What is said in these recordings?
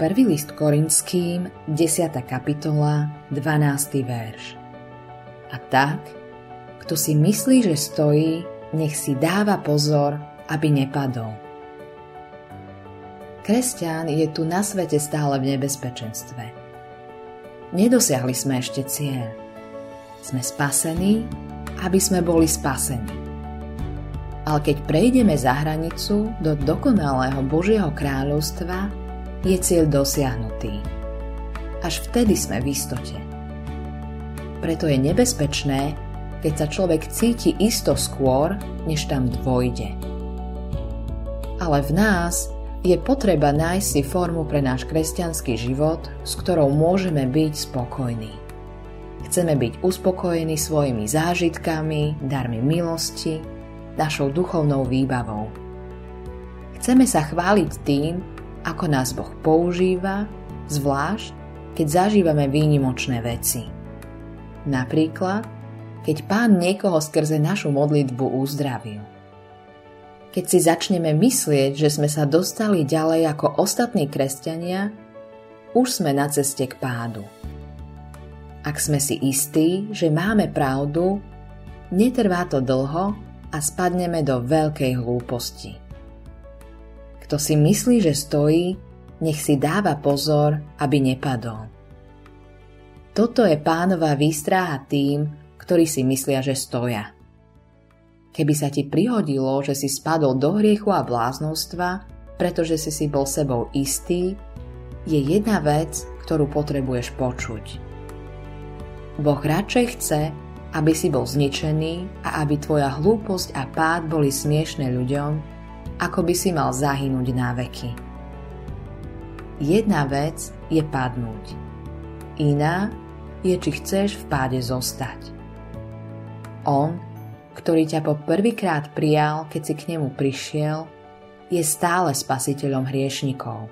Prvý list Korinským, 10. kapitola, 12. verš. A tak, kto si myslí, že stojí, nech si dáva pozor, aby nepadol. Kresťan je tu na svete stále v nebezpečenstve. Nedosiahli sme ešte cieľ. Sme spasení, aby sme boli spasení. Ale keď prejdeme za hranicu do dokonalého Božieho kráľovstva, je cieľ dosiahnutý. Až vtedy sme v istote. Preto je nebezpečné, keď sa človek cíti isto skôr, než tam dvojde. Ale v nás je potreba nájsť si formu pre náš kresťanský život, s ktorou môžeme byť spokojní. Chceme byť uspokojení svojimi zážitkami, darmi milosti, našou duchovnou výbavou. Chceme sa chváliť tým, ako nás Boh používa, zvlášť keď zažívame výnimočné veci. Napríklad, keď Pán niekoho skrze našu modlitbu uzdravil. Keď si začneme myslieť, že sme sa dostali ďalej ako ostatní kresťania, už sme na ceste k pádu. Ak sme si istí, že máme pravdu, netrvá to dlho a spadneme do veľkej hlúposti. Kto si myslí, že stojí, nech si dáva pozor, aby nepadol. Toto je pánova výstraha tým, ktorí si myslia, že stoja. Keby sa ti prihodilo, že si spadol do hriechu a bláznostva, pretože si si bol sebou istý, je jedna vec, ktorú potrebuješ počuť. Boh radšej chce, aby si bol zničený a aby tvoja hlúposť a pád boli smiešne ľuďom, ako by si mal zahynúť na veky. Jedna vec je padnúť. Iná je, či chceš v páde zostať. On ktorý ťa po prvýkrát prijal, keď si k nemu prišiel, je stále spasiteľom hriešnikov.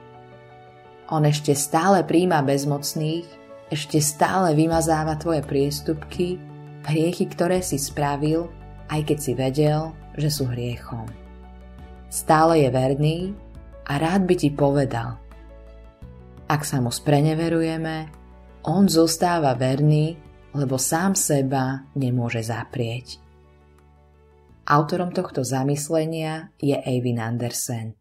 On ešte stále príjma bezmocných, ešte stále vymazáva tvoje priestupky, hriechy, ktoré si spravil, aj keď si vedel, že sú hriechom. Stále je verný a rád by ti povedal. Ak sa mu spreneverujeme, on zostáva verný, lebo sám seba nemôže zaprieť. Autorom tohto zamyslenia je Eivin Andersen.